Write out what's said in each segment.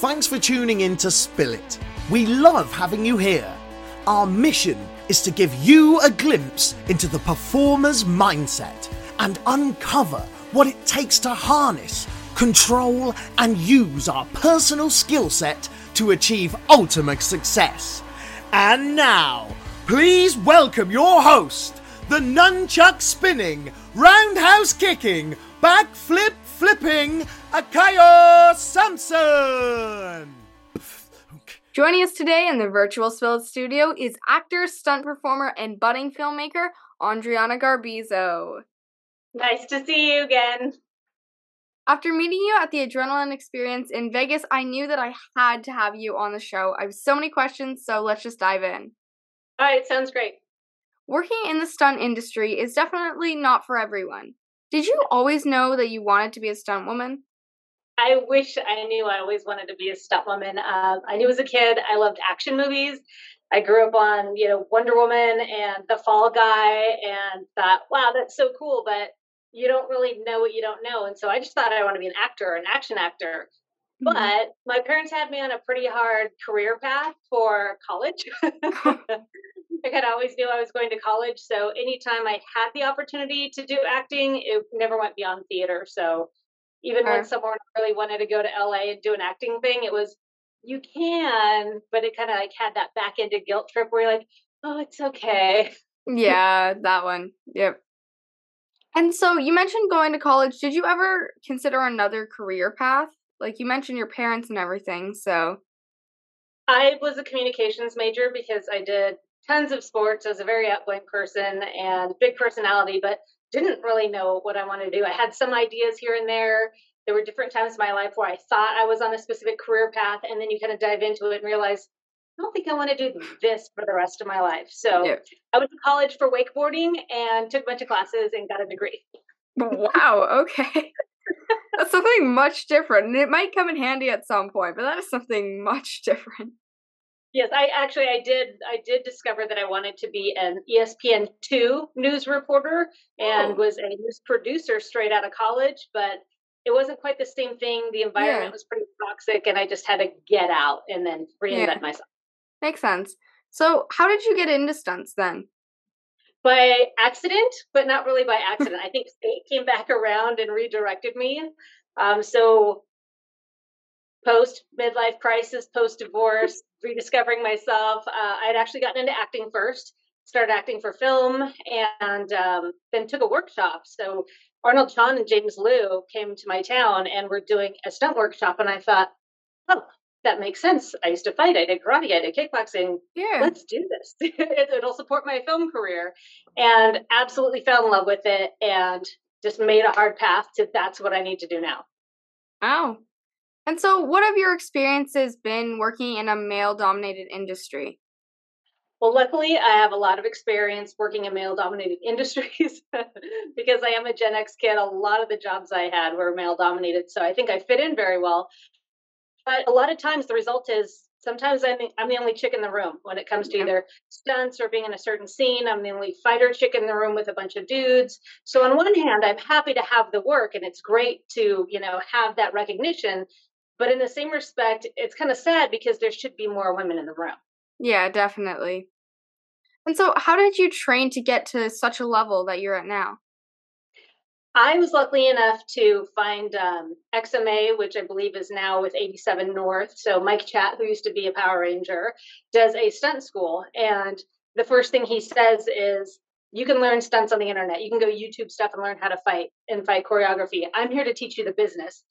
Thanks for tuning in to Spill It. We love having you here. Our mission is to give you a glimpse into the performer's mindset and uncover what it takes to harness, control, and use our personal skill set to achieve ultimate success. And now, please welcome your host, the nunchuck spinning, roundhouse kicking, backflip flipping, Akayo Samson! Joining us today in the virtual Spill It studio is actor, stunt performer, and budding filmmaker Andriana Garbizo. Nice to see you again. After meeting you at the Adrenaline Experience in Vegas, I knew that I had to have you on the show. I have so many questions, so let's just dive in. All right, sounds great. Working in the stunt industry is definitely not for everyone. Did you always know that you wanted to be a stunt woman? I wish I knew I always wanted to be a stunt woman. Uh, I knew as a kid I loved action movies. I grew up on, you know, Wonder Woman and The Fall Guy and thought, wow, that's so cool. But you don't really know what you don't know. And so I just thought I want to be an actor, an action actor. Mm-hmm. But my parents had me on a pretty hard career path for college. I kind of always knew I was going to college. So anytime I had the opportunity to do acting, it never went beyond theater. So even when someone really wanted to go to LA and do an acting thing, it was you can, but it kind of like had that back into guilt trip where you're like, oh, it's okay. Yeah, that one. Yep. And so you mentioned going to college. Did you ever consider another career path? Like you mentioned your parents and everything. So I was a communications major because I did tons of sports. I was a very outgoing person and big personality, but didn't really know what I wanted to do. I had some ideas here and there. There were different times in my life where I thought I was on a specific career path, and then you kind of dive into it and realize I don't think I want to do this for the rest of my life. So yeah. I went to college for wakeboarding and took a bunch of classes and got a degree. wow. Okay. That's something much different. And it might come in handy at some point, but that is something much different. Yes, I actually I did I did discover that I wanted to be an ESPN two news reporter and oh. was a news producer straight out of college, but it wasn't quite the same thing. The environment yeah. was pretty toxic and I just had to get out and then reinvent yeah. myself. Makes sense. So how did you get into stunts then? By accident, but not really by accident. I think fate came back around and redirected me. Um, so post midlife crisis, post divorce, rediscovering myself. Uh, I had actually gotten into acting first, started acting for film, and um, then took a workshop. So Arnold Chon and James Lew came to my town and were doing a stunt workshop, and I thought, oh, that makes sense. I used to fight. I did karate. I did kickboxing. Yeah. Let's do this. It'll support my film career. And absolutely fell in love with it and just made a hard path to that's what I need to do now. Oh, and so, what have your experiences been working in a male dominated industry? Well, luckily, I have a lot of experience working in male dominated industries because I am a Gen X kid. A lot of the jobs I had were male dominated. So I think I fit in very well. But a lot of times, the result is sometimes I'm the, I'm the only chick in the room when it comes to either stunts or being in a certain scene. I'm the only fighter chick in the room with a bunch of dudes. So on one hand, I'm happy to have the work and it's great to, you know, have that recognition. But in the same respect, it's kind of sad because there should be more women in the room. Yeah, definitely. And so, how did you train to get to such a level that you're at now? I was lucky enough to find um, XMA, which I believe is now with 87 North. So Mike Chat, who used to be a Power Ranger, does a stunt school. And the first thing he says is, you can learn stunts on the internet. You can go YouTube stuff and learn how to fight and fight choreography. I'm here to teach you the business.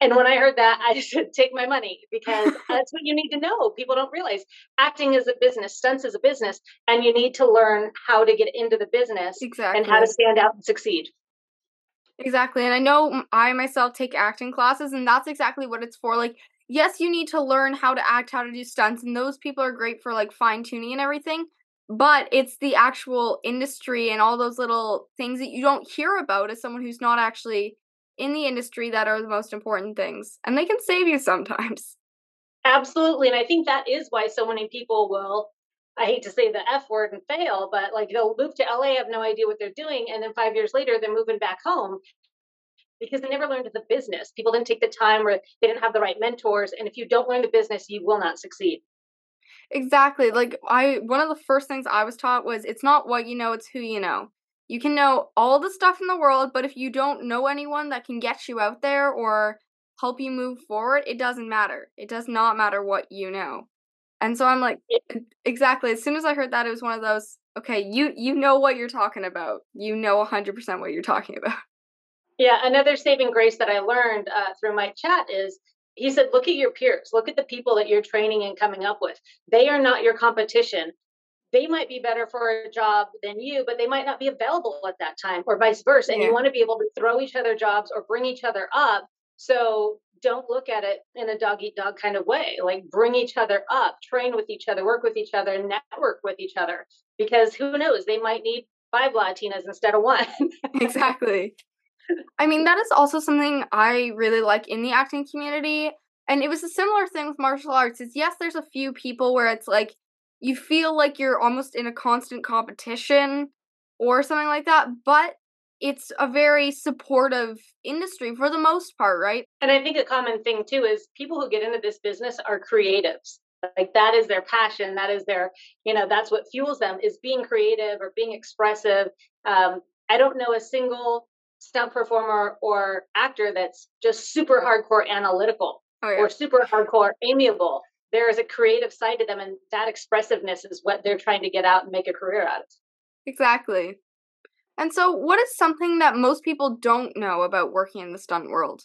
And when I heard that, I just said, take my money because that's what you need to know. People don't realize acting is a business, stunts is a business, and you need to learn how to get into the business exactly. and how to stand out and succeed. Exactly. And I know I myself take acting classes, and that's exactly what it's for. Like, yes, you need to learn how to act, how to do stunts, and those people are great for like fine tuning and everything. But it's the actual industry and all those little things that you don't hear about as someone who's not actually in the industry that are the most important things, and they can save you sometimes. Absolutely. And I think that is why so many people will, I hate to say the F word and fail, but like they'll move to LA, have no idea what they're doing. And then five years later, they're moving back home. because they never learned the business. People didn't take the time or they didn't have the right mentors. And if you don't learn the business, you will not succeed. Exactly. Like I one of the first things I was taught was it's not what you know, it's who you know. You can know all the stuff in the world, but if you don't know anyone that can get you out there or help you move forward, it doesn't matter. It does not matter what you know. And so I'm like exactly, as soon as I heard that it was one of those okay, you you know what you're talking about. You know 100% what you're talking about. Yeah, another saving grace that I learned uh, through Mike Chat is he said, look at your peers, look at the people that you're training and coming up with. They are not your competition. They might be better for a job than you, but they might not be available at that time, or vice versa. And yeah. you want to be able to throw each other jobs or bring each other up. So don't look at it in a dog eat dog kind of way. Like bring each other up, train with each other, work with each other, network with each other. Because who knows, they might need five Latinas instead of one. exactly. I mean, that is also something I really like in the acting community. And it was a similar thing with martial arts. Is yes, there's a few people where it's like you feel like you're almost in a constant competition or something like that, but it's a very supportive industry for the most part, right? And I think a common thing too is people who get into this business are creatives. Like that is their passion. That is their, you know, that's what fuels them is being creative or being expressive. Um, I don't know a single stunt performer or actor that's just super hardcore analytical oh, yeah. or super hardcore amiable. There is a creative side to them, and that expressiveness is what they're trying to get out and make a career out of. Exactly. And so, what is something that most people don't know about working in the stunt world?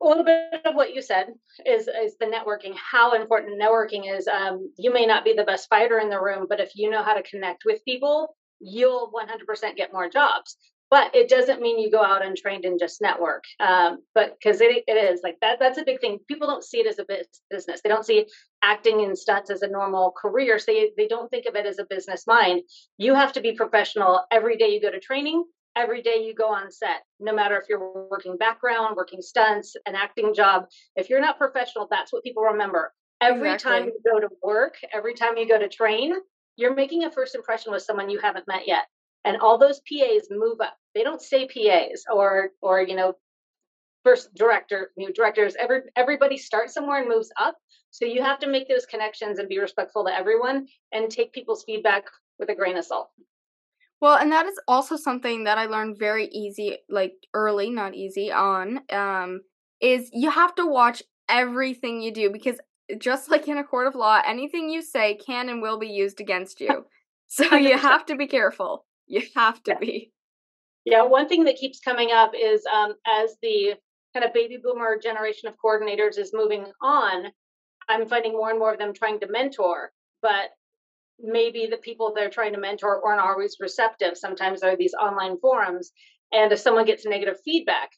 A little bit of what you said is is the networking. How important networking is. Um, you may not be the best fighter in the room, but if you know how to connect with people, you'll 100% get more jobs but it doesn't mean you go out and untrained and just network um, but because it, it is like that that's a big thing. People don't see it as a business. They don't see acting in stunts as a normal career. So they, they don't think of it as a business mind. You have to be professional every day you go to training every day you go on set no matter if you're working background working stunts an acting job. If you're not professional that's what people remember. Every exactly. time you go to work every time you go to train you're making a first impression with someone you haven't met yet. And all those PAs move up. They don't say PAs or or you know first director, new directors. Every everybody starts somewhere and moves up. So you have to make those connections and be respectful to everyone and take people's feedback with a grain of salt. Well, and that is also something that I learned very easy, like early, not easy on, um, is you have to watch everything you do because just like in a court of law, anything you say can and will be used against you. So you have to be careful. You have to be. Yeah, one thing that keeps coming up is um, as the kind of baby boomer generation of coordinators is moving on, I'm finding more and more of them trying to mentor, but maybe the people they're trying to mentor aren't always receptive. Sometimes there are these online forums, and if someone gets negative feedback,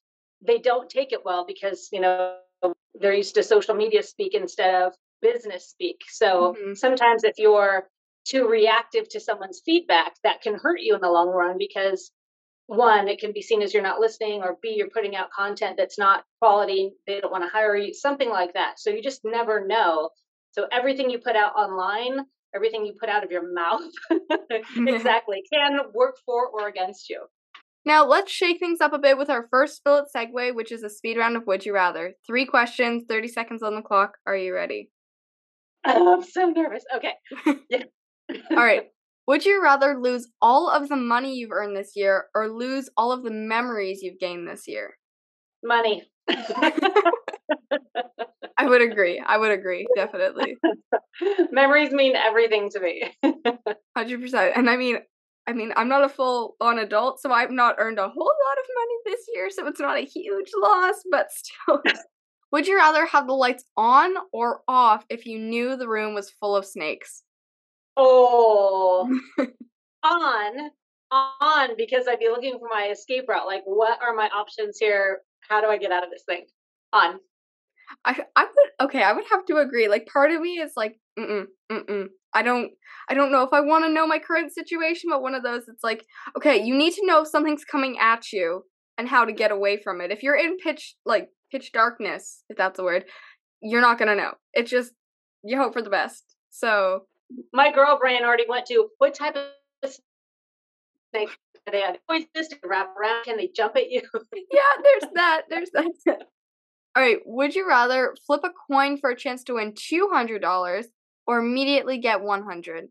they don't take it well because you know they're used to social media speak instead of business speak. So mm-hmm. sometimes if you're too reactive to someone's feedback, that can hurt you in the long run because one, it can be seen as you're not listening, or B, you're putting out content that's not quality. They don't want to hire you, something like that. So you just never know. So everything you put out online, everything you put out of your mouth, exactly, can work for or against you. Now let's shake things up a bit with our first It segue, which is a speed round of Would You Rather. Three questions, 30 seconds on the clock. Are you ready? I'm so nervous. Okay. Yeah. all right. Would you rather lose all of the money you've earned this year or lose all of the memories you've gained this year? Money. I would agree. I would agree, definitely. memories mean everything to me. 100%. And I mean, I mean, I'm not a full on adult, so I've not earned a whole lot of money this year, so it's not a huge loss, but still. Would you rather have the lights on or off if you knew the room was full of snakes? Oh, on, on, because I'd be looking for my escape route. Like, what are my options here? How do I get out of this thing? On. I I would okay. I would have to agree. Like, part of me is like, mm mm mm. I don't I don't know if I want to know my current situation, but one of those it's like, okay, you need to know if something's coming at you and how to get away from it. If you're in pitch like pitch darkness, if that's a word, you're not gonna know. It's just you hope for the best. So my girl brain already went to what type of they they have always just wrap around. Can they jump at you? yeah, there's that. There's that. All right. Would you rather flip a coin for a chance to win two hundred dollars or immediately get one hundred?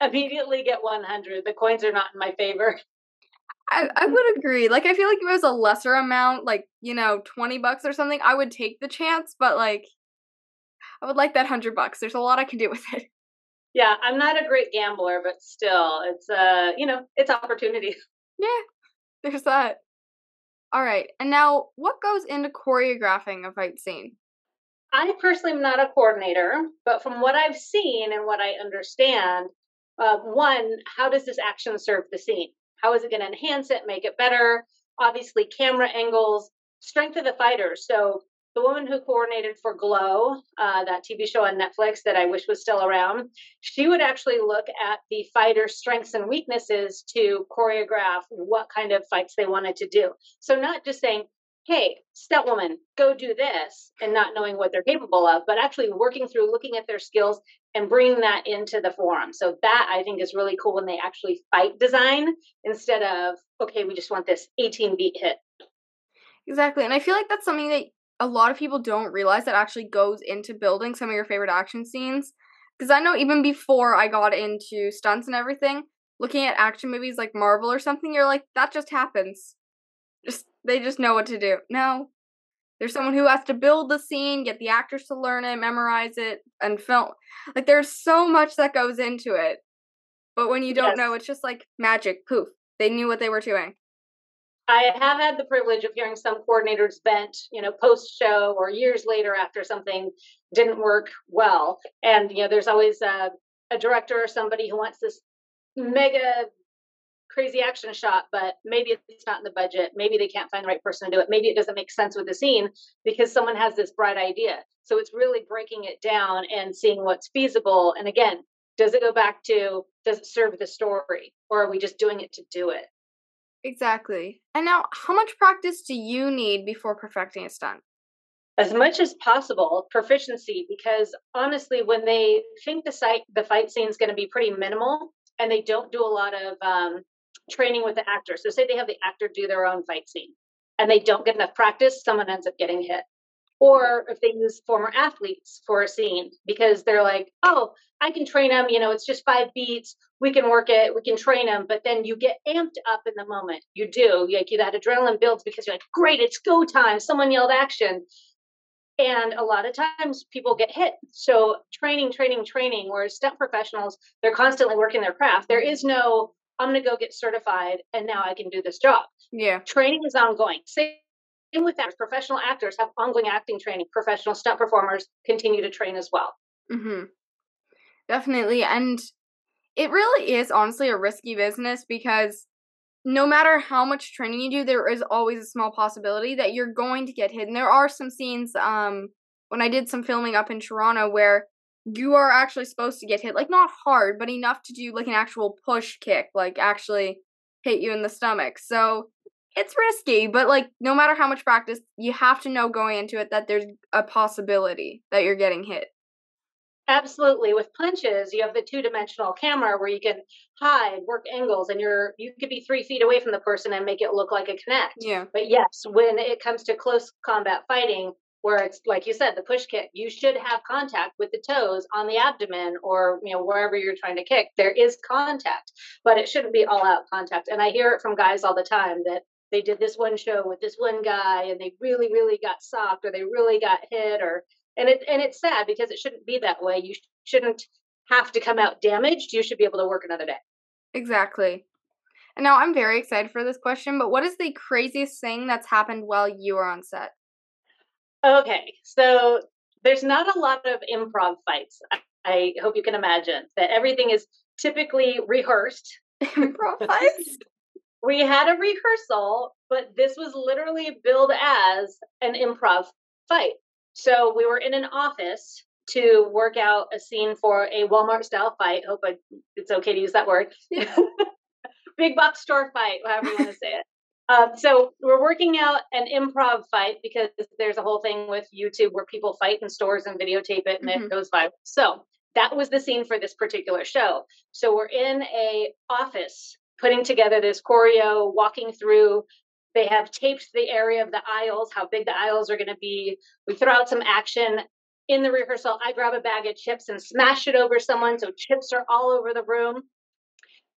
Immediately get one hundred. The coins are not in my favor. I, I would agree. Like I feel like if it was a lesser amount, like, you know, twenty bucks or something, I would take the chance, but like I would like that hundred bucks. There's a lot I can do with it. Yeah, I'm not a great gambler, but still, it's uh, you know, it's opportunity. Yeah, there's that. All right, and now what goes into choreographing a fight scene? I personally am not a coordinator, but from what I've seen and what I understand, uh, one, how does this action serve the scene? How is it going to enhance it, make it better? Obviously, camera angles, strength of the fighters. So the woman who coordinated for Glow, uh, that TV show on Netflix that I wish was still around, she would actually look at the fighters' strengths and weaknesses to choreograph what kind of fights they wanted to do. So not just saying, hey, stunt woman, go do this, and not knowing what they're capable of, but actually working through looking at their skills and bringing that into the forum. So that I think is really cool when they actually fight design instead of, okay, we just want this 18 beat hit. Exactly. And I feel like that's something that a lot of people don't realize that actually goes into building some of your favorite action scenes. Because I know even before I got into stunts and everything, looking at action movies like Marvel or something, you're like, that just happens. Just they just know what to do. No. There's someone who has to build the scene, get the actors to learn it, memorize it, and film. Like there's so much that goes into it. But when you don't yes. know, it's just like magic. Poof. They knew what they were doing. I have had the privilege of hearing some coordinators vent, you know, post show or years later after something didn't work well. And, you know, there's always a, a director or somebody who wants this mega crazy action shot, but maybe it's not in the budget. Maybe they can't find the right person to do it. Maybe it doesn't make sense with the scene because someone has this bright idea. So it's really breaking it down and seeing what's feasible. And again, does it go back to does it serve the story or are we just doing it to do it? Exactly. And now, how much practice do you need before perfecting a stunt? As much as possible, proficiency, because honestly, when they think the site, the fight scene is going to be pretty minimal, and they don't do a lot of um, training with the actor. So, say they have the actor do their own fight scene, and they don't get enough practice, someone ends up getting hit or if they use former athletes for a scene because they're like, oh, I can train them. You know, it's just five beats. We can work it. We can train them. But then you get amped up in the moment. You do. Like you, that adrenaline builds because you're like, great, it's go time. Someone yelled action. And a lot of times people get hit. So training, training, training. Whereas stunt professionals, they're constantly working their craft. There is no, I'm going to go get certified and now I can do this job. Yeah. Training is ongoing. Same same with actors. Professional actors have ongoing acting training. Professional stunt performers continue to train as well. Mm-hmm. Definitely. And it really is honestly a risky business because no matter how much training you do, there is always a small possibility that you're going to get hit. And there are some scenes um, when I did some filming up in Toronto where you are actually supposed to get hit, like not hard, but enough to do like an actual push kick, like actually hit you in the stomach. So it's risky, but like no matter how much practice, you have to know going into it that there's a possibility that you're getting hit. Absolutely. With punches, you have the two-dimensional camera where you can hide, work angles, and you're you could be three feet away from the person and make it look like a connect. Yeah. But yes, when it comes to close combat fighting, where it's like you said, the push kick, you should have contact with the toes on the abdomen or you know wherever you're trying to kick. There is contact, but it shouldn't be all out contact. And I hear it from guys all the time that they did this one show with this one guy and they really really got socked or they really got hit or and it and it's sad because it shouldn't be that way. You shouldn't have to come out damaged. You should be able to work another day. Exactly. And now i'm very excited for this question but what is the craziest thing that's happened while you were on set? Okay so there's not a lot of improv fights i, I hope you can imagine that everything is typically rehearsed. Improv fights we had a rehearsal, but this was literally billed as an improv fight. So we were in an office to work out a scene for a Walmart style fight. Hope I, it's okay to use that word. Big box store fight, however you want to say it. Um, so we're working out an improv fight because there's a whole thing with YouTube where people fight in stores and videotape it and mm-hmm. it goes viral. So that was the scene for this particular show. So we're in a office putting together this choreo, walking through. They have taped the area of the aisles, how big the aisles are going to be. We throw out some action in the rehearsal. I grab a bag of chips and smash it over someone, so chips are all over the room.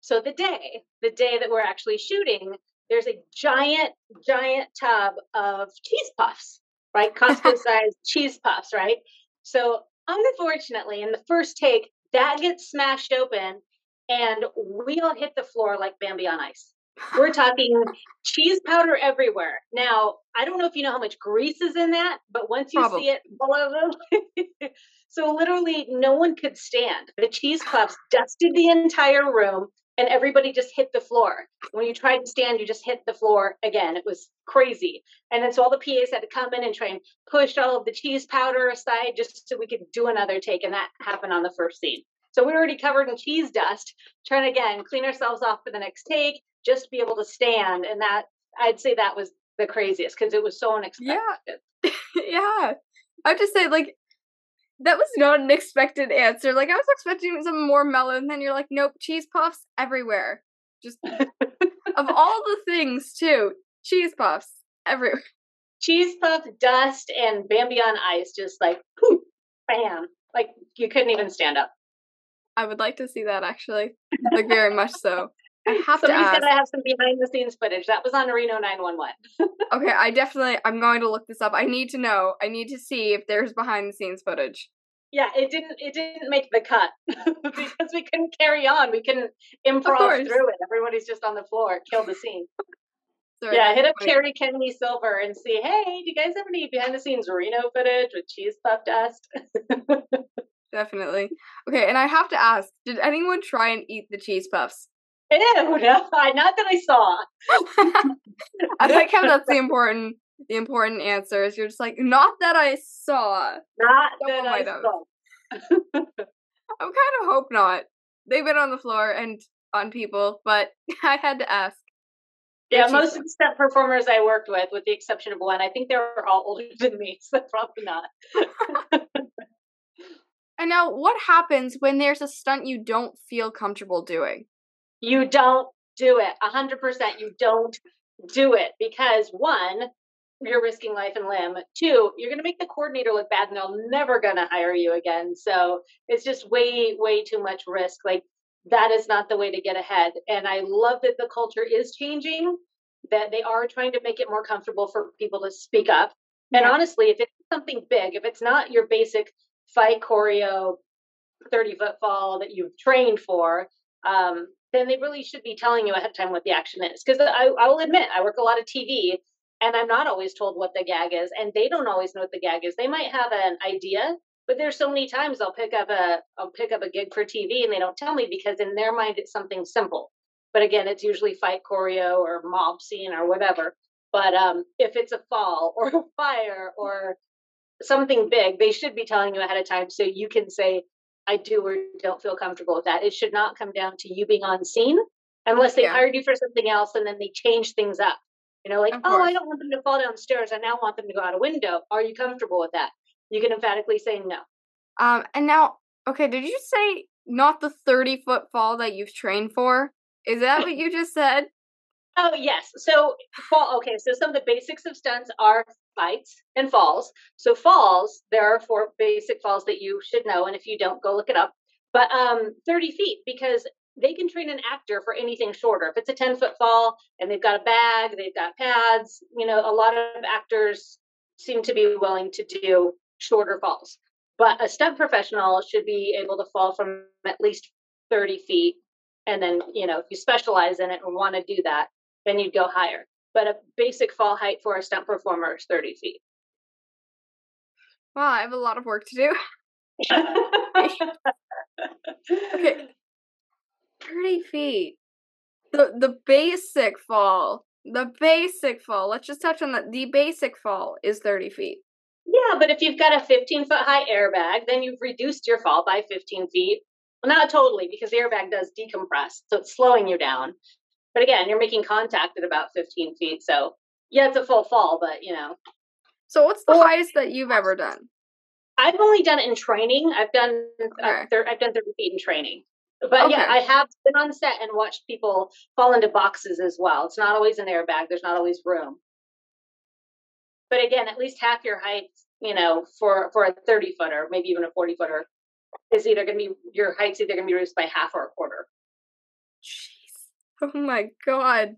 So the day, the day that we're actually shooting, there's a giant, giant tub of cheese puffs, right? Costco sized cheese puffs, right? So unfortunately, in the first take, that gets smashed open and we all hit the floor like Bambi on ice. We're talking cheese powder everywhere. Now, I don't know if you know how much grease is in that, but once you Probably. see it over, so literally no one could stand. The cheese puffs dusted the entire room and everybody just hit the floor. When you tried to stand, you just hit the floor again. It was crazy. And then so all the PAs had to come in and try and push all of the cheese powder aside just so we could do another take. And that happened on the first scene. So we are already covered in cheese dust, trying to again clean ourselves off for the next take, just to be able to stand. And that I'd say that was the craziest because it was so unexpected. Yeah. yeah. I have to say, like, that was not an expected answer. Like I was expecting something more mellow, and then you're like, nope, cheese puffs everywhere. Just of all the things too, cheese puffs everywhere. Cheese puff dust and Bambi on ice, just like poof, bam, like you couldn't even stand up. I would like to see that actually, like very much so. I have Somebody's to ask. gonna have some behind the scenes footage. That was on Reno 911. okay, I definitely I'm going to look this up. I need to know. I need to see if there's behind the scenes footage. Yeah, it didn't it didn't make the cut because we couldn't carry on. We couldn't improv through it. Everybody's just on the floor. Kill the scene. Sorry, yeah, hit up Carrie Kennedy Silver and see, hey, do you guys have any behind the scenes Reno footage with cheese puff dust? Definitely. Okay, and I have to ask, did anyone try and eat the cheese puffs? Ew, no, not that I saw. I like how that's the important the important answers. You're just like, not that I saw. Not that I saw. I kind of hope not. They've been on the floor and on people, but I had to ask. Yeah, most of the step performers I worked with, with the exception of one, I think they were all older than me, so probably not. And now, what happens when there's a stunt you don't feel comfortable doing? You don't do it. A hundred percent. You don't do it because one, you're risking life and limb. Two, you're going to make the coordinator look bad and they're never going to hire you again. So it's just way, way too much risk. Like that is not the way to get ahead. And I love that the culture is changing, that they are trying to make it more comfortable for people to speak up. And yeah. honestly, if it's something big, if it's not your basic fight choreo, 30 foot fall that you've trained for, um, then they really should be telling you ahead of time what the action is. Because I, I will admit, I work a lot of TV and I'm not always told what the gag is, and they don't always know what the gag is. They might have an idea, but there's so many times I'll pick up a I'll pick up a gig for TV and they don't tell me because in their mind it's something simple. But again, it's usually fight choreo or mob scene or whatever. But um, if it's a fall or a fire or something big, they should be telling you ahead of time so you can say, I do or don't feel comfortable with that. It should not come down to you being on scene unless they yeah. hired you for something else and then they change things up. You know, like, oh, I don't want them to fall downstairs. I now want them to go out a window. Are you comfortable with that? You can emphatically say no. Um, and now, okay, did you say not the 30 foot fall that you've trained for? Is that what you just said? Oh, yes. So, fall, okay, so some of the basics of stunts are fights and falls. So, falls, there are four basic falls that you should know. And if you don't, go look it up. But um, 30 feet, because they can train an actor for anything shorter. If it's a 10 foot fall and they've got a bag, they've got pads, you know, a lot of actors seem to be willing to do shorter falls. But a stunt professional should be able to fall from at least 30 feet. And then, you know, if you specialize in it and want to do that, then you'd go higher. But a basic fall height for a stunt performer is 30 feet. Wow, I have a lot of work to do. okay, 30 feet. The the basic fall. The basic fall. Let's just touch on that. The basic fall is 30 feet. Yeah, but if you've got a 15 foot high airbag, then you've reduced your fall by 15 feet. Well, not totally, because the airbag does decompress, so it's slowing you down. But again, you're making contact at about 15 feet, so yeah, it's a full fall, but you know. So what's the well, highest that you've ever done? I've only done it in training. I've done okay. uh, I've done 30 feet in training. But okay. yeah, I have been on set and watched people fall into boxes as well. It's not always an airbag. There's not always room. But again, at least half your height, you know, for for a 30 footer, maybe even a 40 footer, is either going to be your height's either going to be reduced by half or a quarter. Jeez. Oh my god.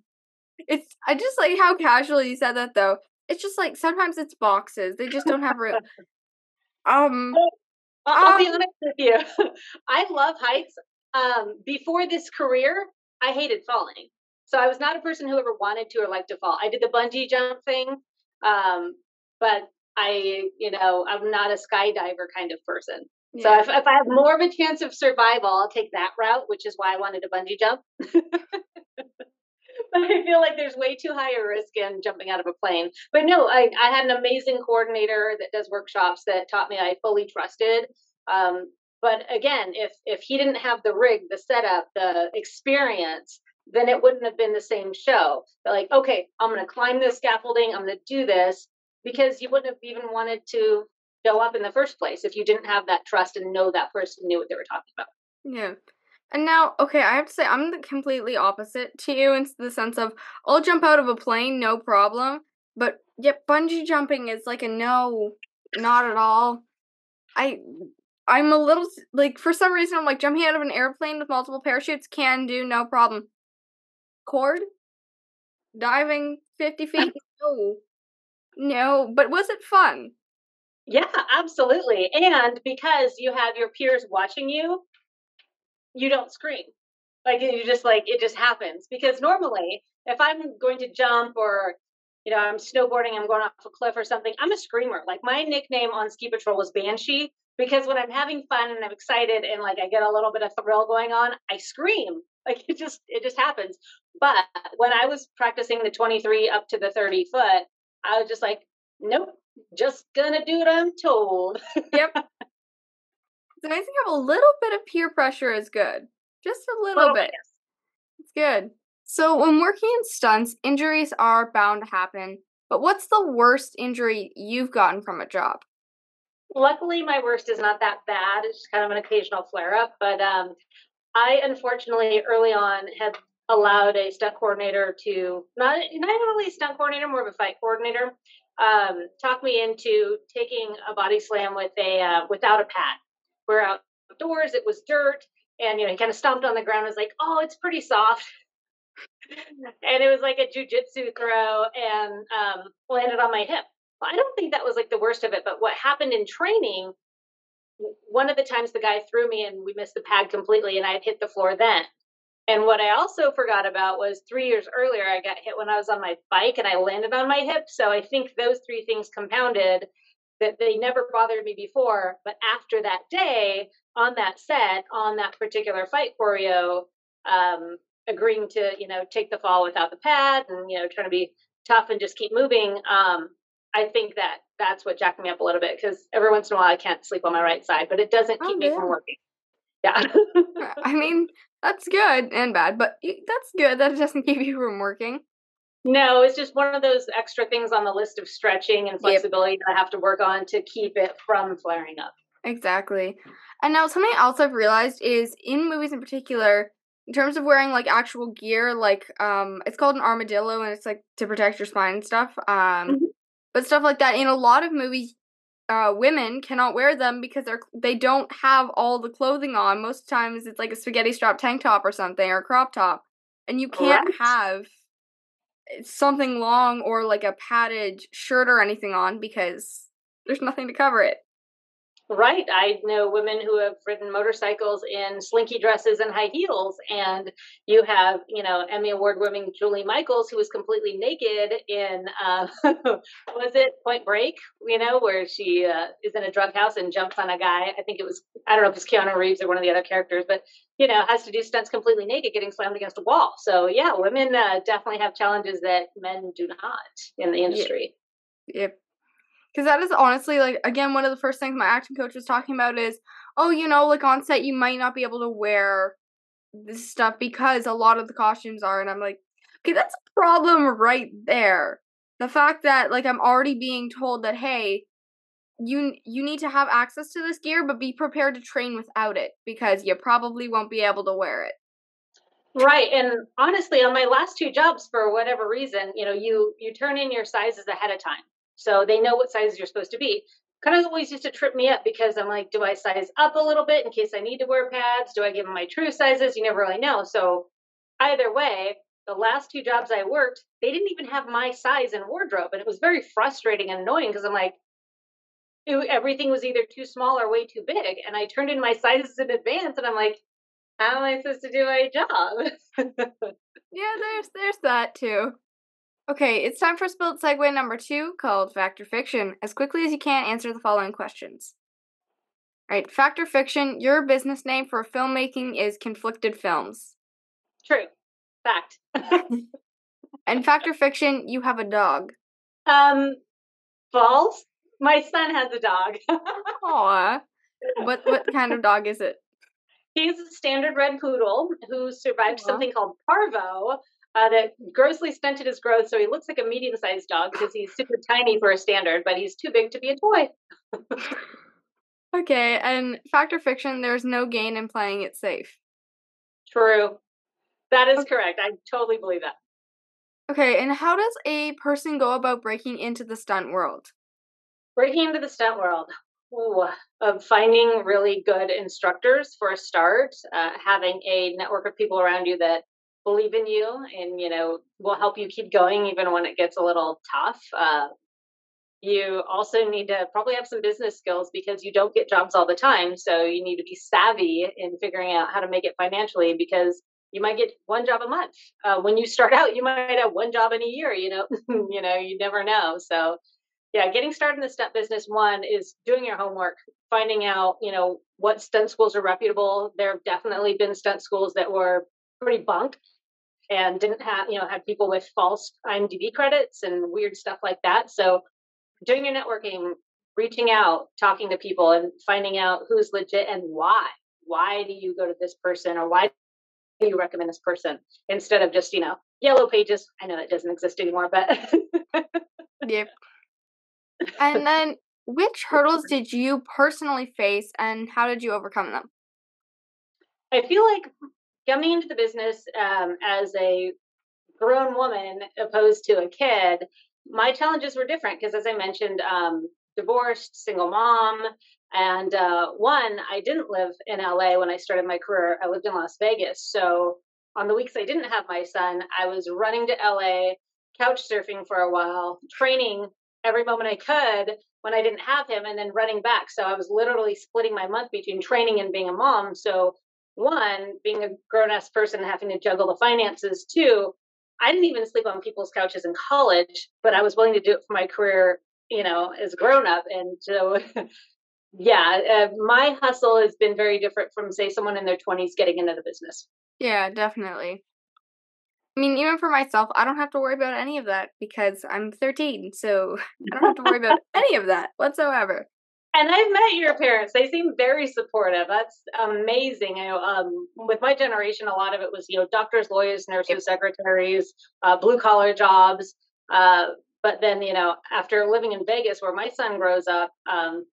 It's I just like how casually you said that though. It's just like sometimes it's boxes. They just don't have room. um I'll um, be honest with you. I love heights. Um, before this career, I hated falling. So I was not a person who ever wanted to or liked to fall. I did the bungee jump thing, um, but I, you know, I'm not a skydiver kind of person. Yeah. So if, if I have more of a chance of survival, I'll take that route, which is why I wanted to bungee jump. but I feel like there's way too high a risk in jumping out of a plane. But no, I, I had an amazing coordinator that does workshops that taught me I fully trusted. Um, but again, if if he didn't have the rig, the setup, the experience, then it wouldn't have been the same show. They're like, okay, I'm going to climb this scaffolding. I'm going to do this because you wouldn't have even wanted to go up in the first place if you didn't have that trust and know that person knew what they were talking about. Yeah. And now, okay, I have to say, I'm the completely opposite to you in the sense of I'll jump out of a plane, no problem. But yet, bungee jumping is like a no, not at all. I, I'm a little like for some reason I'm like jumping out of an airplane with multiple parachutes can do no problem. Cord, diving fifty feet, no, no. But was it fun? Yeah, absolutely. And because you have your peers watching you, you don't scream. Like you just like it just happens. Because normally, if I'm going to jump or you know, I'm snowboarding, I'm going off a cliff or something, I'm a screamer. Like my nickname on Ski Patrol was Banshee because when I'm having fun and I'm excited and like I get a little bit of thrill going on, I scream. Like it just it just happens. But when I was practicing the 23 up to the 30 foot, I was just like, nope, just gonna do what I'm told. Yep. It's amazing how a little bit of peer pressure is good. Just a little oh, bit. Yes. It's good. So, when working in stunts, injuries are bound to happen. But what's the worst injury you've gotten from a job? Luckily, my worst is not that bad. It's just kind of an occasional flare up. But um, I unfortunately early on had allowed a stunt coordinator to not not really a stunt coordinator, more of a fight coordinator, um, talk me into taking a body slam with a uh, without a pad we're outdoors. It was dirt. And, you know, he kind of stomped on the ground and was like, oh, it's pretty soft. and it was like a jujitsu throw and um, landed on my hip. Well, I don't think that was like the worst of it. But what happened in training, one of the times the guy threw me and we missed the pad completely and I had hit the floor then. And what I also forgot about was three years earlier, I got hit when I was on my bike and I landed on my hip. So I think those three things compounded that they never bothered me before. But after that day on that set, on that particular fight choreo, um, agreeing to, you know, take the fall without the pad and, you know, trying to be tough and just keep moving. Um, I think that that's what jacked me up a little bit because every once in a while I can't sleep on my right side, but it doesn't keep oh, me from working. Yeah. I mean, that's good and bad, but that's good that doesn't keep you from working. No, it's just one of those extra things on the list of stretching and flexibility yep. that I have to work on to keep it from flaring up. Exactly. And now something else I've realized is in movies in particular, in terms of wearing like actual gear, like um it's called an armadillo and it's like to protect your spine and stuff. Um mm-hmm. but stuff like that in a lot of movies uh, women cannot wear them because they're they don't have all the clothing on. Most times it's like a spaghetti strap tank top or something or a crop top, and you can't right. have something long or like a padded shirt or anything on because there's nothing to cover it. Right. I know women who have ridden motorcycles in slinky dresses and high heels. And you have, you know, Emmy Award winning Julie Michaels, who was completely naked in, uh, was it Point Break, you know, where she uh, is in a drug house and jumps on a guy. I think it was, I don't know if it's Keanu Reeves or one of the other characters, but, you know, has to do stunts completely naked, getting slammed against a wall. So, yeah, women uh, definitely have challenges that men do not in the industry. Yep. Because that is honestly, like, again, one of the first things my acting coach was talking about is, oh, you know, like on set, you might not be able to wear this stuff because a lot of the costumes are. And I'm like, okay, that's a problem right there. The fact that, like, I'm already being told that, hey, you you need to have access to this gear but be prepared to train without it because you probably won't be able to wear it right and honestly on my last two jobs for whatever reason you know you you turn in your sizes ahead of time so they know what sizes you're supposed to be kind of always used to trip me up because i'm like do i size up a little bit in case i need to wear pads do i give them my true sizes you never really know so either way the last two jobs i worked they didn't even have my size in wardrobe and it was very frustrating and annoying because i'm like it, everything was either too small or way too big. And I turned in my sizes in advance and I'm like, how am I supposed to do my job? yeah, there's there's that too. Okay, it's time for Spill It Segue number two called Fact or Fiction. As quickly as you can, answer the following questions. All right, Fact or Fiction, your business name for filmmaking is Conflicted Films. True. Fact. and Fact or Fiction, you have a dog. Um, false. My son has a dog. Aw. What what kind of dog is it? He's a standard red poodle who survived Aww. something called parvo, uh, that grossly stunted his growth. So he looks like a medium sized dog because he's super tiny for a standard, but he's too big to be a toy. okay, and fact or fiction, there's no gain in playing it safe. True. That is okay. correct. I totally believe that. Okay, and how does a person go about breaking into the stunt world? breaking into the stunt world ooh, of finding really good instructors for a start uh, having a network of people around you that believe in you and you know will help you keep going even when it gets a little tough uh, you also need to probably have some business skills because you don't get jobs all the time so you need to be savvy in figuring out how to make it financially because you might get one job a month uh, when you start out you might have one job in a year you know you know you never know so yeah, getting started in the stunt business, one is doing your homework, finding out, you know, what stunt schools are reputable. There have definitely been stunt schools that were pretty bunk and didn't have, you know, had people with false IMDb credits and weird stuff like that. So doing your networking, reaching out, talking to people and finding out who's legit and why. Why do you go to this person or why do you recommend this person instead of just, you know, yellow pages? I know that doesn't exist anymore, but yep and then, which hurdles did you personally face, and how did you overcome them? I feel like coming into the business um, as a grown woman opposed to a kid, my challenges were different because, as I mentioned, um, divorced, single mom, and uh, one, I didn't live in LA when I started my career. I lived in Las Vegas. So on the weeks I didn't have my son, I was running to LA, couch surfing for a while, training every moment I could when I didn't have him and then running back. So I was literally splitting my month between training and being a mom. So one, being a grown ass person having to juggle the finances. Two, I didn't even sleep on people's couches in college, but I was willing to do it for my career, you know, as a grown up. And so, yeah, uh, my hustle has been very different from, say, someone in their 20s getting into the business. Yeah, definitely. I mean, even for myself, I don't have to worry about any of that because I'm 13, so I don't have to worry about any of that whatsoever. And I've met your parents; they seem very supportive. That's amazing. You know, um, with my generation, a lot of it was you know doctors, lawyers, nurses, secretaries, uh, blue collar jobs. Uh, but then you know, after living in Vegas, where my son grows up, um,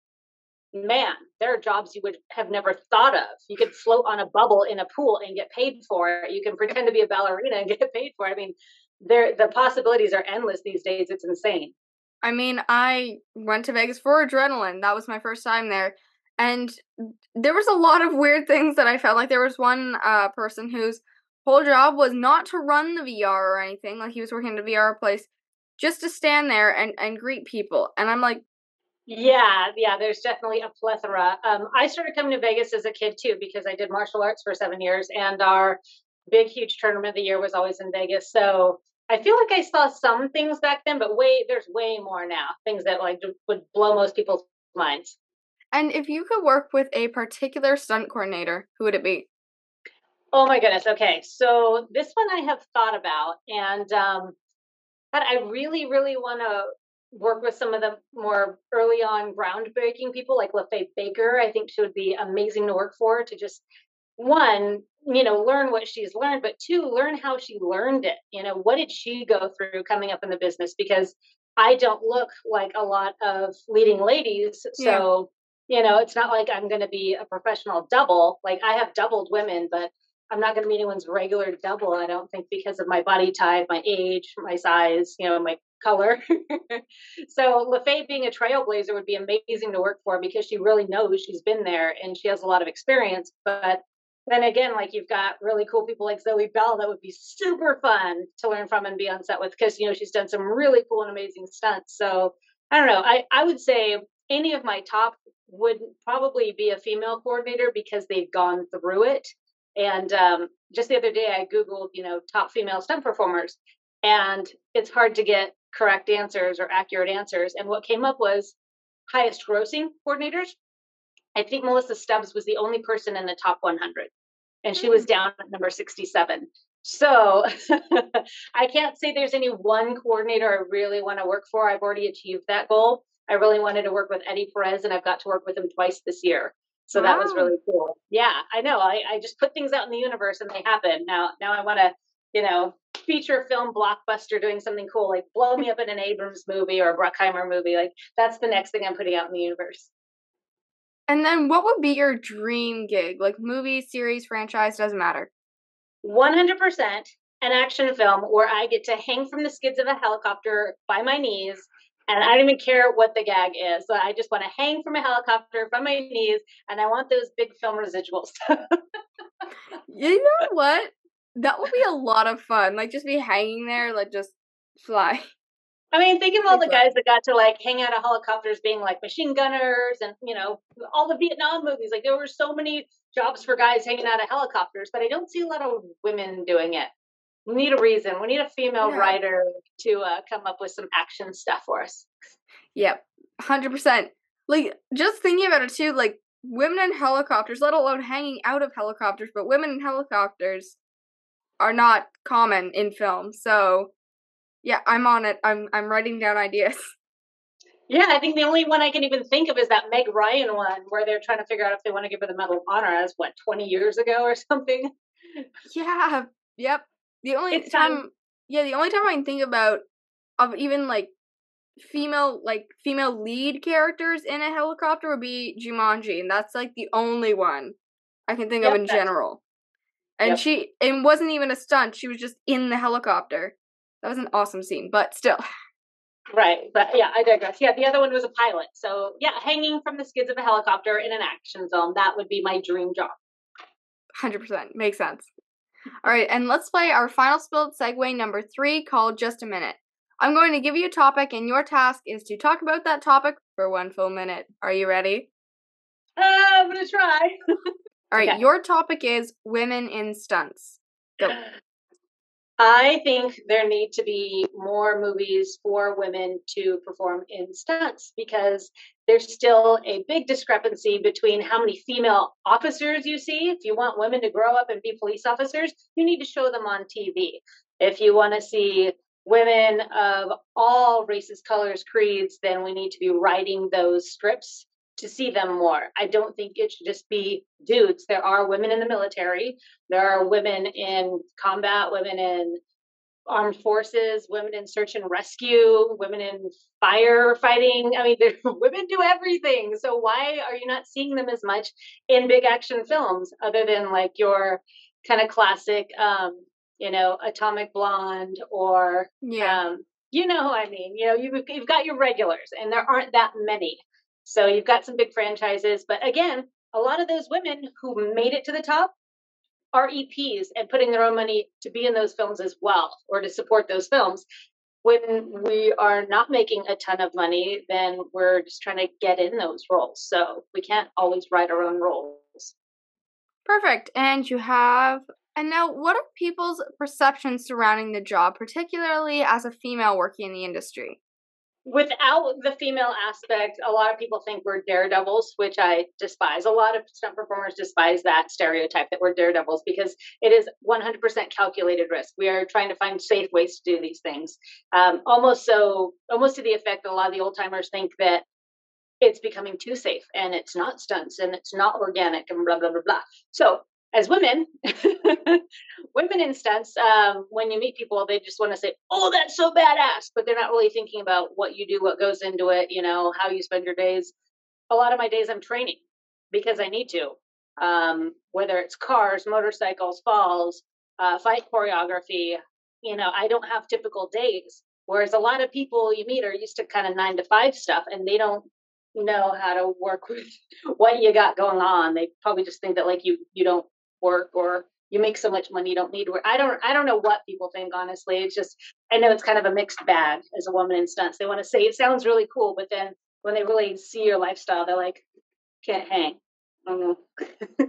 man, there are jobs you would have never thought of. You could float on a bubble in a pool and get paid for it. You can pretend to be a ballerina and get paid for it. I mean, there the possibilities are endless these days. It's insane. I mean, I went to Vegas for adrenaline. That was my first time there. And there was a lot of weird things that I felt like there was one uh, person whose whole job was not to run the VR or anything. Like he was working at a VR place just to stand there and, and greet people. And I'm like, yeah, yeah, there's definitely a plethora. Um, I started coming to Vegas as a kid too because I did martial arts for seven years, and our big, huge tournament of the year was always in Vegas. So I feel like I saw some things back then, but way there's way more now. Things that like would blow most people's minds. And if you could work with a particular stunt coordinator, who would it be? Oh my goodness. Okay, so this one I have thought about, and um, but I really, really want to work with some of the more early on groundbreaking people like LaFaye Baker. I think she would be amazing to work for to just one, you know, learn what she's learned, but two, learn how she learned it. You know, what did she go through coming up in the business? Because I don't look like a lot of leading ladies. So, yeah. you know, it's not like I'm going to be a professional double. Like I have doubled women, but I'm not going to be anyone's regular double, I don't think, because of my body type, my age, my size, you know, my color. so LaFaye being a trailblazer would be amazing to work for because she really knows she's been there and she has a lot of experience. But then again, like you've got really cool people like Zoe Bell that would be super fun to learn from and be on set with because you know she's done some really cool and amazing stunts. So I don't know. I, I would say any of my top would probably be a female coordinator because they've gone through it and um, just the other day, I Googled, you know, top female stunt performers, and it's hard to get correct answers or accurate answers. And what came up was highest grossing coordinators. I think Melissa Stubbs was the only person in the top 100, and she was hmm. down at number 67. So I can't say there's any one coordinator I really want to work for. I've already achieved that goal. I really wanted to work with Eddie Perez, and I've got to work with him twice this year. So wow. that was really cool. Yeah, I know. I, I just put things out in the universe and they happen. Now now I want to, you know, feature film blockbuster doing something cool, like blow me up in an Abrams movie or a Bruckheimer movie. Like that's the next thing I'm putting out in the universe. And then what would be your dream gig? Like movie, series, franchise, doesn't matter. 100% an action film where I get to hang from the skids of a helicopter by my knees and I don't even care what the gag is. So I just want to hang from a helicopter from my knees, and I want those big film residuals. you know what? That would be a lot of fun. Like just be hanging there, like just fly. I mean, think of all the guys that got to like hang out of helicopters being like machine gunners and, you know, all the Vietnam movies. Like there were so many jobs for guys hanging out of helicopters, but I don't see a lot of women doing it we need a reason. We need a female yeah. writer to uh, come up with some action stuff for us. Yep, hundred percent. Like just thinking about it too, like women in helicopters, let alone hanging out of helicopters, but women in helicopters are not common in film. So yeah, I'm on it. I'm I'm writing down ideas. Yeah, I think the only one I can even think of is that Meg Ryan one where they're trying to figure out if they want to give her the Medal of Honor as what, 20 years ago or something. Yeah, yep. The only it's time, time, yeah, the only time I can think about of even like female like female lead characters in a helicopter would be Jumanji, and that's like the only one I can think yep, of in general. And yep. she it wasn't even a stunt; she was just in the helicopter. That was an awesome scene, but still. Right, but yeah, I digress. Yeah, the other one was a pilot. So yeah, hanging from the skids of a helicopter in an action film that would be my dream job. Hundred percent makes sense. All right, and let's play our final Spill It Segue number three called Just a Minute. I'm going to give you a topic, and your task is to talk about that topic for one full minute. Are you ready? Uh, I'm going to try. All right, okay. your topic is women in stunts. Go. I think there need to be more movies for women to perform in stunts because there's still a big discrepancy between how many female officers you see. If you want women to grow up and be police officers, you need to show them on TV. If you want to see women of all races, colors, creeds, then we need to be writing those scripts to see them more. I don't think it should just be dudes. There are women in the military, there are women in combat, women in armed forces, women in search and rescue, women in firefighting. I mean, women do everything. So why are you not seeing them as much in big action films other than like your kind of classic, um, you know, Atomic Blonde or, yeah. Um, you know who I mean. You know, you've, you've got your regulars, and there aren't that many. So you've got some big franchises, but again, a lot of those women who made it to the top are EPs and putting their own money to be in those films as well or to support those films. When we are not making a ton of money, then we're just trying to get in those roles. So we can't always write our own roles. Perfect. And you have and now, what are people's perceptions surrounding the job, particularly as a female working in the industry? Without the female aspect, a lot of people think we're daredevils, which I despise. A lot of stunt performers despise that stereotype that we're daredevils because it is 100% calculated risk. We are trying to find safe ways to do these things. Um, almost so, almost to the effect that a lot of the old timers think that it's becoming too safe and it's not stunts and it's not organic and blah blah blah blah. So as women, women in stunts, um, when you meet people, they just want to say, "Oh, that's so badass," but they're not really thinking about what you do, what goes into it, you know, how you spend your days. A lot of my days, I'm training because I need to. Um, whether it's cars, motorcycles, falls, uh, fight choreography, you know, I don't have typical days. Whereas a lot of people you meet are used to kind of nine to five stuff, and they don't know how to work with what you got going on. They probably just think that like you you don't work or you make so much money you don't need work. I don't I don't know what people think honestly. It's just I know it's kind of a mixed bag as a woman in stunts. They want to say it sounds really cool, but then when they really see your lifestyle, they're like, can't hang. I don't know.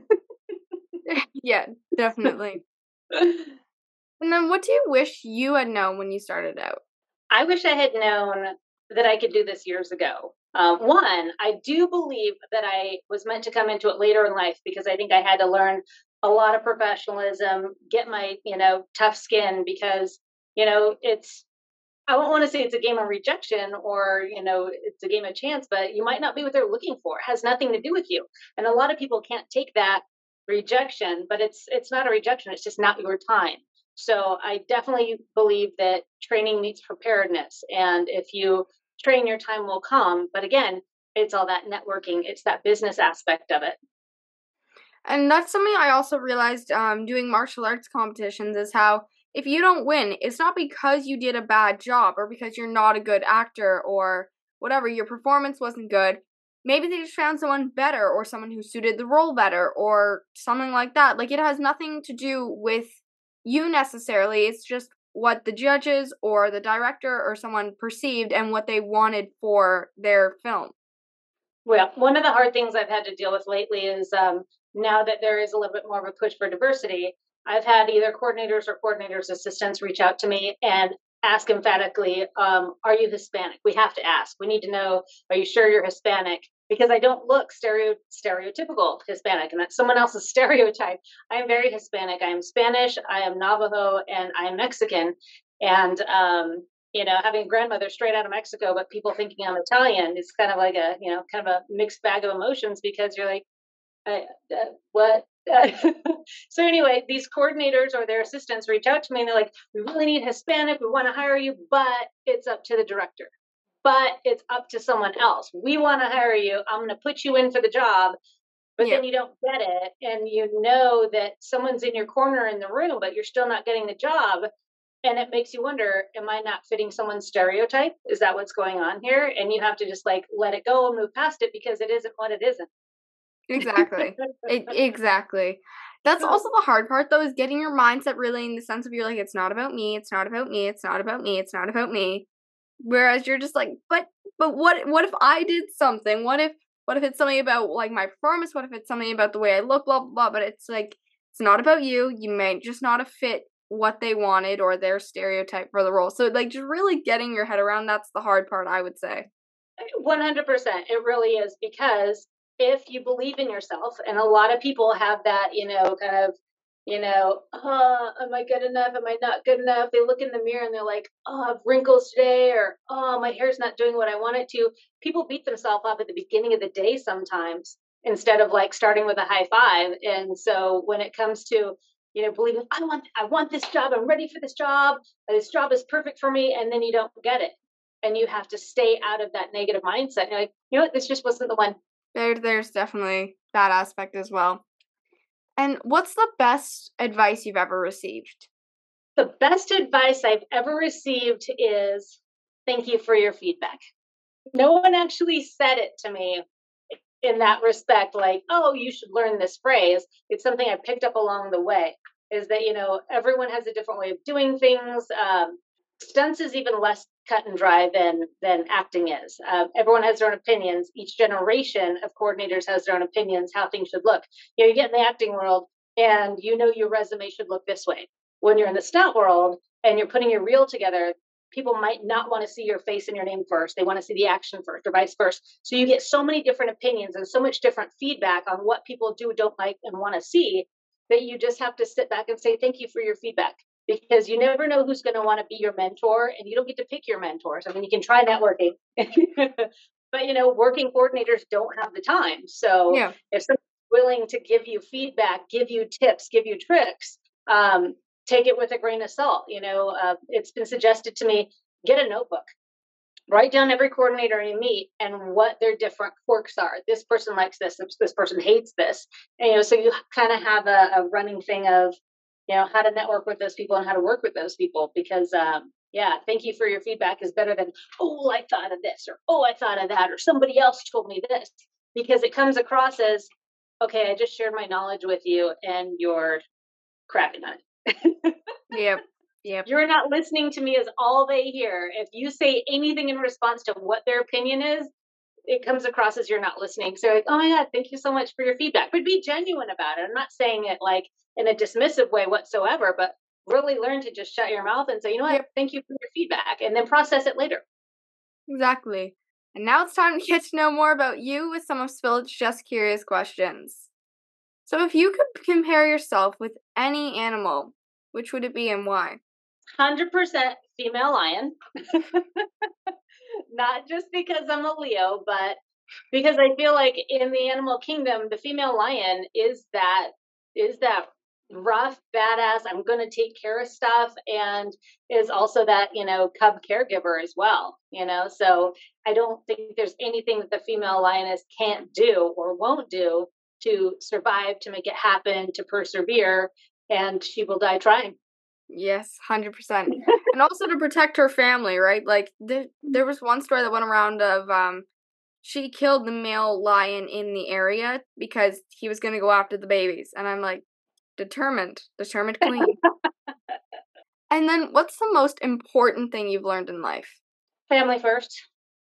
yeah, definitely. and then what do you wish you had known when you started out? I wish I had known that I could do this years ago. Um, one, I do believe that I was meant to come into it later in life because I think I had to learn a lot of professionalism, get my, you know, tough skin because, you know, it's, I don't want to say it's a game of rejection or, you know, it's a game of chance, but you might not be what they're looking for. It has nothing to do with you. And a lot of people can't take that rejection, but it's, it's not a rejection. It's just not your time. So I definitely believe that training meets preparedness. And if you train, your time will come. But again, it's all that networking, it's that business aspect of it. And that's something I also realized um, doing martial arts competitions is how if you don't win, it's not because you did a bad job or because you're not a good actor or whatever, your performance wasn't good. Maybe they just found someone better or someone who suited the role better or something like that. Like it has nothing to do with you necessarily. It's just what the judges or the director or someone perceived and what they wanted for their film. Well, one of the hard things I've had to deal with lately is um, now that there is a little bit more of a push for diversity, I've had either coordinators or coordinators' assistants reach out to me and ask emphatically, um, Are you Hispanic? We have to ask. We need to know, Are you sure you're Hispanic? because I don't look stereo stereotypical Hispanic, and that's someone else's stereotype. I am very Hispanic. I am Spanish. I am Navajo, and I am Mexican. And um, you know, having a grandmother straight out of Mexico, but people thinking I'm Italian is kind of like a you know kind of a mixed bag of emotions because you're like, I, uh, what? so anyway, these coordinators or their assistants reach out to me and they're like, "We really need Hispanic. We want to hire you, but it's up to the director." but it's up to someone else. We want to hire you. I'm going to put you in for the job, but yeah. then you don't get it. And you know that someone's in your corner in the room, but you're still not getting the job. And it makes you wonder, am I not fitting someone's stereotype? Is that what's going on here? And you have to just like let it go and move past it because it isn't what it isn't. Exactly. it, exactly. That's also the hard part though, is getting your mindset really in the sense of you're like, it's not about me, it's not about me, it's not about me, it's not about me. Whereas you're just like, but but what what if I did something? What if what if it's something about like my performance? What if it's something about the way I look, blah blah blah. But it's like it's not about you. You may just not have fit what they wanted or their stereotype for the role. So like just really getting your head around that's the hard part, I would say. 100%. It really is because if you believe in yourself and a lot of people have that, you know, kind of you know, uh, am I good enough? Am I not good enough? They look in the mirror and they're like, oh, I have wrinkles today, or oh, my hair's not doing what I want it to. People beat themselves up at the beginning of the day sometimes instead of like starting with a high five. And so when it comes to, you know, believing I want I want this job, I'm ready for this job, this job is perfect for me, and then you don't get it. And you have to stay out of that negative mindset. You're like, you know what, this just wasn't the one. There there's definitely that aspect as well. And what's the best advice you've ever received? The best advice I've ever received is thank you for your feedback. No one actually said it to me in that respect, like, oh, you should learn this phrase. It's something I picked up along the way. Is that, you know, everyone has a different way of doing things. Um, stunts is even less cut and dry than than acting is. Uh, everyone has their own opinions. Each generation of coordinators has their own opinions how things should look. You know, you get in the acting world, and you know your resume should look this way. When you're in the stunt world and you're putting your reel together, people might not want to see your face and your name first. They want to see the action first, or vice versa. So you get so many different opinions and so much different feedback on what people do, don't like, and want to see that you just have to sit back and say, Thank you for your feedback because you never know who's going to want to be your mentor and you don't get to pick your mentors. I mean, you can try networking, but you know, working coordinators don't have the time. So yeah. if someone's willing to give you feedback, give you tips, give you tricks, um, take it with a grain of salt. You know, uh, it's been suggested to me get a notebook, write down every coordinator you meet and what their different quirks are. This person likes this, this person hates this. And, you know, so you kind of have a, a, running thing of, you know, how to network with those people and how to work with those people because, um, yeah, thank you for your feedback is better than, oh, I thought of this or, oh, I thought of that or somebody else told me this because it comes across as, okay, I just shared my knowledge with you and you're crapping on it. yep. Yep. You're not listening to me is all they hear. If you say anything in response to what their opinion is, it comes across as you're not listening. So like, oh my God, thank you so much for your feedback. But be genuine about it. I'm not saying it like in a dismissive way whatsoever, but really learn to just shut your mouth and say, you know what, yep. thank you for your feedback, and then process it later. Exactly. And now it's time to get to know more about you with some of Spillage's Just Curious questions. So, if you could compare yourself with any animal, which would it be and why? 100% female lion. Not just because I'm a Leo, but because I feel like in the animal kingdom, the female lion is that is that rough, badass, I'm going to take care of stuff, and is also that, you know, cub caregiver as well, you know. So I don't think there's anything that the female lioness can't do or won't do to survive, to make it happen, to persevere, and she will die trying. Yes, 100%. and also to protect her family, right? Like, there, there was one story that went around of, um, she killed the male lion in the area because he was going to go after the babies. And I'm like, determined, determined queen. and then what's the most important thing you've learned in life? Family first.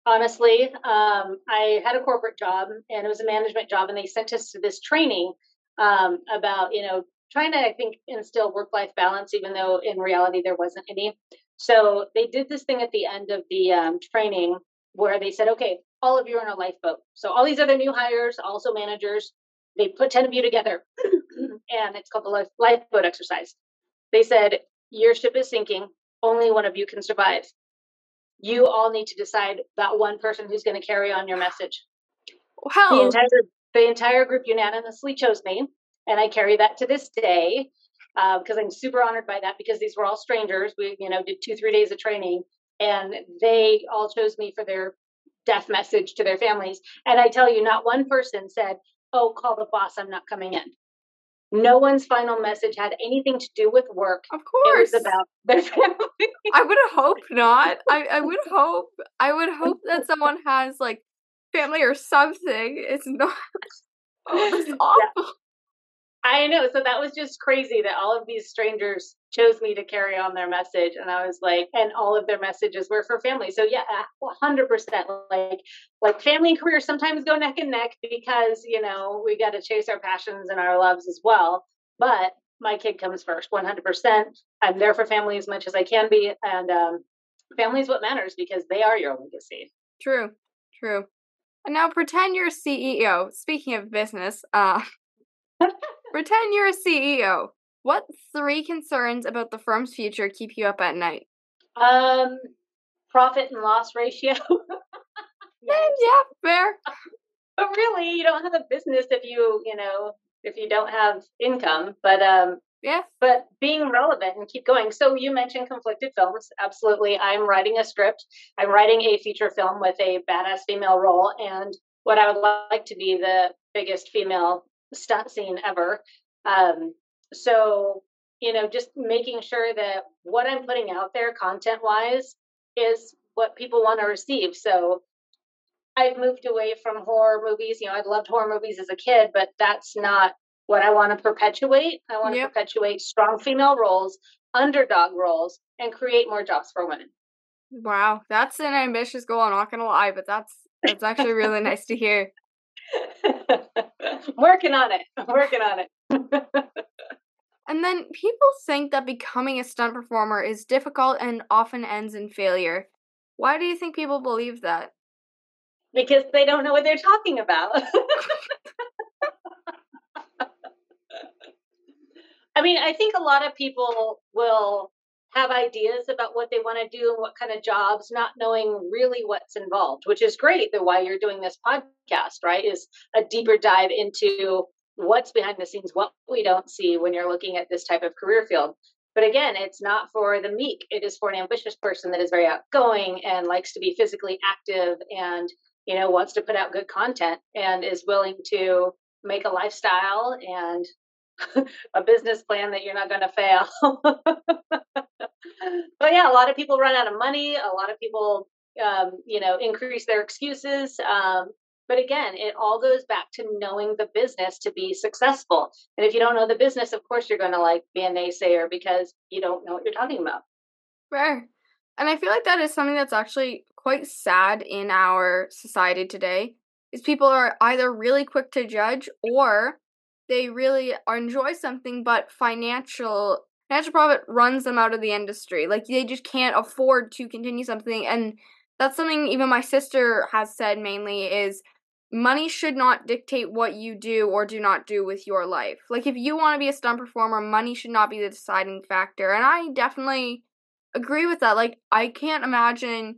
Honestly, um, I had a corporate job and it was a management job, and they sent us to this training um, about you know trying to I think instill work life balance, even though in reality there wasn't any. So they did this thing at the end of the um, training where they said, okay, all of you are in a lifeboat. So all these other new hires, also managers, they put 10 of you together and it's called the life, lifeboat exercise. They said, Your ship is sinking. Only one of you can survive. You all need to decide that one person who's going to carry on your message. Wow. The entire, the entire group unanimously chose me, and I carry that to this day because uh, I'm super honored by that because these were all strangers. We, you know, did two, three days of training, and they all chose me for their death message to their families. And I tell you, not one person said, oh, call the boss, I'm not coming in. No one's final message had anything to do with work. Of course. It was about their family. I would hope not. I, I would hope. I would hope that someone has like family or something. It's not. Oh, it's awful. Yeah. I know. So that was just crazy that all of these strangers chose me to carry on their message. And I was like, and all of their messages were for family. So yeah, 100% like, like family and career sometimes go neck and neck because, you know, we got to chase our passions and our loves as well. But my kid comes first, 100%. I'm there for family as much as I can be. And um, family is what matters because they are your legacy. True, true. And now pretend you're CEO. Speaking of business, uh, Pretend you're a CEO. What three concerns about the firm's future keep you up at night? Um, profit and loss ratio. yeah, yeah, fair. But really, you don't have a business if you, you know, if you don't have income. But um, yeah. But being relevant and keep going. So you mentioned conflicted films. Absolutely. I'm writing a script. I'm writing a feature film with a badass female role and what I would like to be the biggest female stunt scene ever. Um, so, you know, just making sure that what I'm putting out there content wise is what people want to receive. So I've moved away from horror movies. You know, I loved horror movies as a kid, but that's not what I want to perpetuate. I want yep. to perpetuate strong female roles, underdog roles, and create more jobs for women. Wow, that's an ambitious goal. I'm not gonna lie, but that's that's actually really nice to hear. working on it. working on it. and then people think that becoming a stunt performer is difficult and often ends in failure. Why do you think people believe that? Because they don't know what they're talking about. I mean, I think a lot of people will have ideas about what they want to do and what kind of jobs, not knowing really what's involved, which is great. That why you're doing this podcast, right? Is a deeper dive into what's behind the scenes, what we don't see when you're looking at this type of career field. But again, it's not for the meek. It is for an ambitious person that is very outgoing and likes to be physically active and, you know, wants to put out good content and is willing to make a lifestyle and a business plan that you're not going to fail. but yeah, a lot of people run out of money. A lot of people, um, you know, increase their excuses. Um, but again, it all goes back to knowing the business to be successful. And if you don't know the business, of course, you're going to like be a naysayer because you don't know what you're talking about. Fair. And I feel like that is something that's actually quite sad in our society today. Is people are either really quick to judge or they really enjoy something, but financial financial profit runs them out of the industry. Like they just can't afford to continue something, and that's something even my sister has said mainly is money should not dictate what you do or do not do with your life. Like if you want to be a stunt performer, money should not be the deciding factor. And I definitely agree with that. Like I can't imagine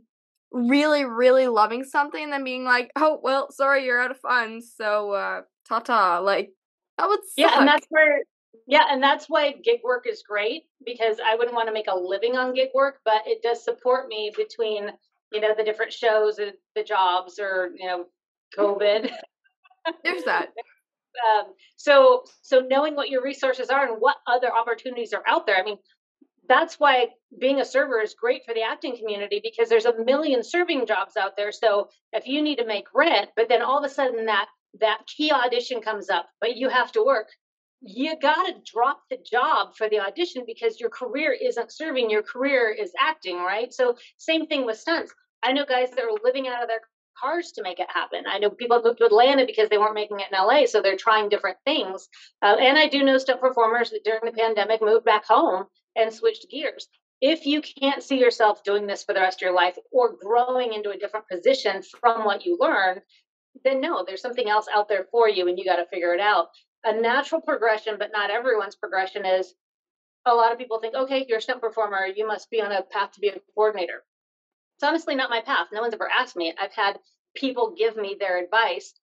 really really loving something and then being like, "Oh, well, sorry, you're out of funds." So, uh ta-ta. Like that would suck. Yeah, and that's where yeah, and that's why gig work is great because I wouldn't want to make a living on gig work, but it does support me between, you know, the different shows and the jobs or, you know, COVID. There's that. um, so so knowing what your resources are and what other opportunities are out there. I mean, that's why being a server is great for the acting community because there's a million serving jobs out there. So if you need to make rent, but then all of a sudden that that key audition comes up, but you have to work. You got to drop the job for the audition because your career isn't serving, your career is acting, right? So, same thing with stunts. I know guys that are living out of their cars to make it happen. I know people moved to Atlanta because they weren't making it in LA, so they're trying different things. Uh, and I do know stunt performers that during the pandemic moved back home and switched gears. If you can't see yourself doing this for the rest of your life or growing into a different position from what you learn, then no, there's something else out there for you and you got to figure it out. A natural progression, but not everyone's progression is a lot of people think, okay, you're a stunt performer, you must be on a path to be a coordinator. It's honestly not my path. No one's ever asked me. I've had people give me their advice,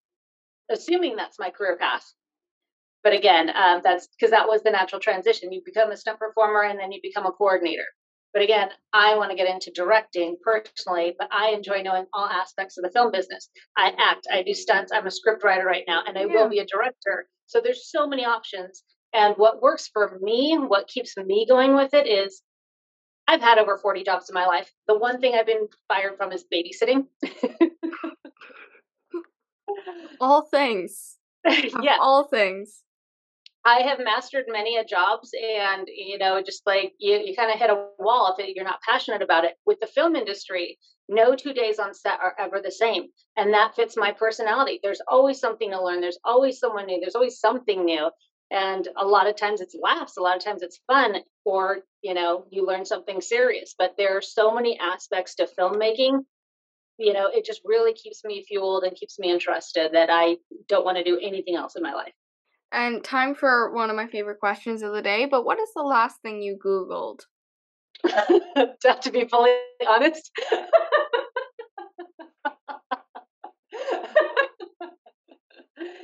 assuming that's my career path. But again, um, that's because that was the natural transition. You become a stunt performer and then you become a coordinator. But again, I want to get into directing personally, but I enjoy knowing all aspects of the film business. I act, I do stunts, I'm a script writer right now, and I yeah. will be a director. So there's so many options. And what works for me, what keeps me going with it is I've had over 40 jobs in my life. The one thing I've been fired from is babysitting. all things. yeah. All things. I have mastered many a jobs and you know just like you you kind of hit a wall if you're not passionate about it. With the film industry no two days on set are ever the same and that fits my personality. There's always something to learn. There's always someone new. There's always something new. And a lot of times it's laughs. A lot of times it's fun or you know you learn something serious. But there are so many aspects to filmmaking you know it just really keeps me fueled and keeps me interested that i don't want to do anything else in my life and time for one of my favorite questions of the day. But what is the last thing you Googled? to be fully honest.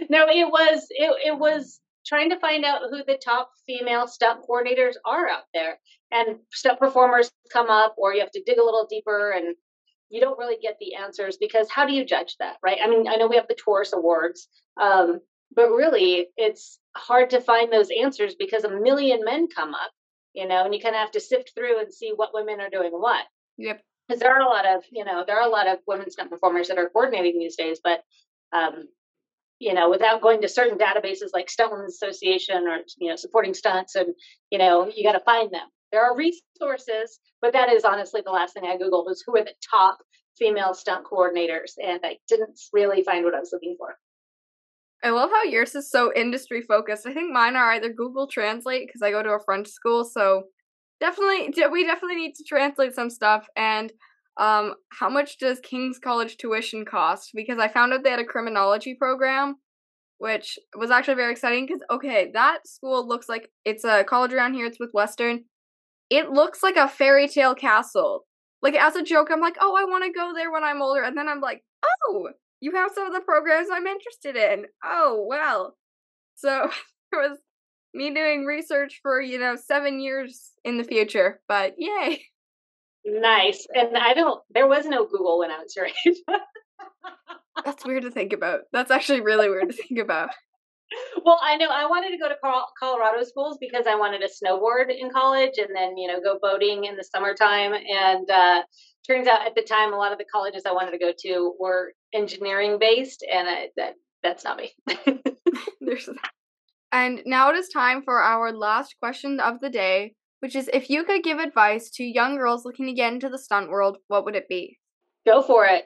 no, it was it, it was trying to find out who the top female stunt coordinators are out there. And stunt performers come up, or you have to dig a little deeper and you don't really get the answers because how do you judge that, right? I mean, I know we have the Taurus Awards, um, but really it's hard to find those answers because a million men come up you know and you kind of have to sift through and see what women are doing what. Yep. Because there are a lot of you know there are a lot of women stunt performers that are coordinating these days but um you know without going to certain databases like stunt women's association or you know supporting stunts and you know you got to find them. There are resources but that is honestly the last thing i googled was who are the top female stunt coordinators and i didn't really find what i was looking for I love how yours is so industry focused. I think mine are either Google Translate because I go to a French school, so definitely we definitely need to translate some stuff. And um, how much does King's College tuition cost? Because I found out they had a criminology program, which was actually very exciting. Because okay, that school looks like it's a college around here. It's with Western. It looks like a fairy tale castle. Like as a joke, I'm like, oh, I want to go there when I'm older, and then I'm like, oh, you have some of the programs I'm interested in. Oh, well. So it was me doing research for, you know, seven years in the future. But yay. Nice. And I don't, there was no Google when I was your age. That's weird to think about. That's actually really weird to think about. Well, I know I wanted to go to Colorado schools because I wanted to snowboard in college and then, you know, go boating in the summertime. And uh, turns out at the time, a lot of the colleges I wanted to go to were engineering based, and I, that that's not me. There's that. And now it is time for our last question of the day, which is if you could give advice to young girls looking to get into the stunt world, what would it be? Go for it.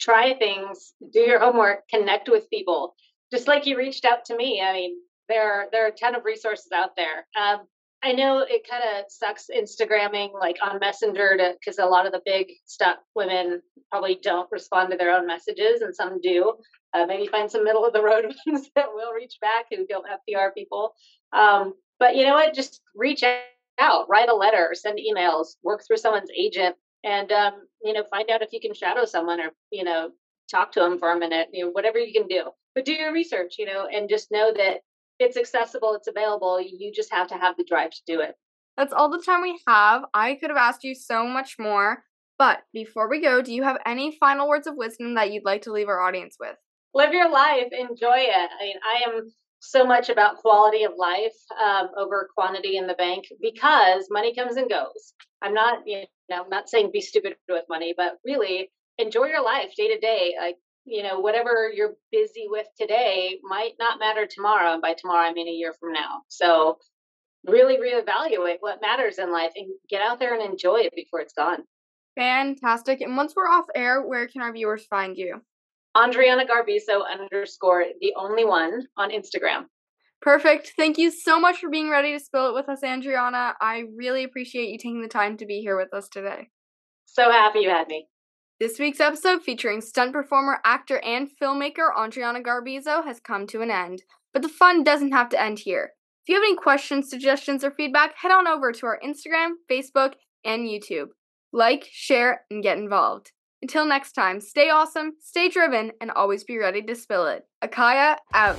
Try things, do your homework, connect with people. Just like you reached out to me. I mean, there are, there are a ton of resources out there. Um, I know it kind of sucks Instagramming like on Messenger to because a lot of the big stunt women probably don't respond to their own messages, and some do. Uh, maybe find some middle of the road ones that will reach back who don't have PR people. Um, but you know what? Just reach out, write a letter, send emails, work through someone's agent, and um, you know find out if you can shadow someone or you know talk to them for a minute. You know whatever you can do, but do your research. You know, and just know that it's accessible, it's available. You just have to have the drive to do it. That's all the time we have. I could have asked you so much more. But before we go, do you have any final words of wisdom that you'd like to leave our audience with? live your life, enjoy it. I mean, I am so much about quality of life um, over quantity in the bank because money comes and goes. I'm not, you know, I'm not saying be stupid with money, but really enjoy your life day to day. Like, you know, whatever you're busy with today might not matter tomorrow. And by tomorrow, I mean a year from now. So really reevaluate what matters in life and get out there and enjoy it before it's gone. Fantastic. And once we're off air, where can our viewers find you? Andriana Garbiso underscore the only one on Instagram. Perfect. Thank you so much for being ready to spill it with us, Andriana. I really appreciate you taking the time to be here with us today. So happy you had me. This week's episode featuring stunt performer, actor, and filmmaker Andriana Garbizo has come to an end. But the fun doesn't have to end here. If you have any questions, suggestions, or feedback, head on over to our Instagram, Facebook, and YouTube. Like, share, and get involved. Until next time, stay awesome, stay driven, and always be ready to spill it. Akaya out.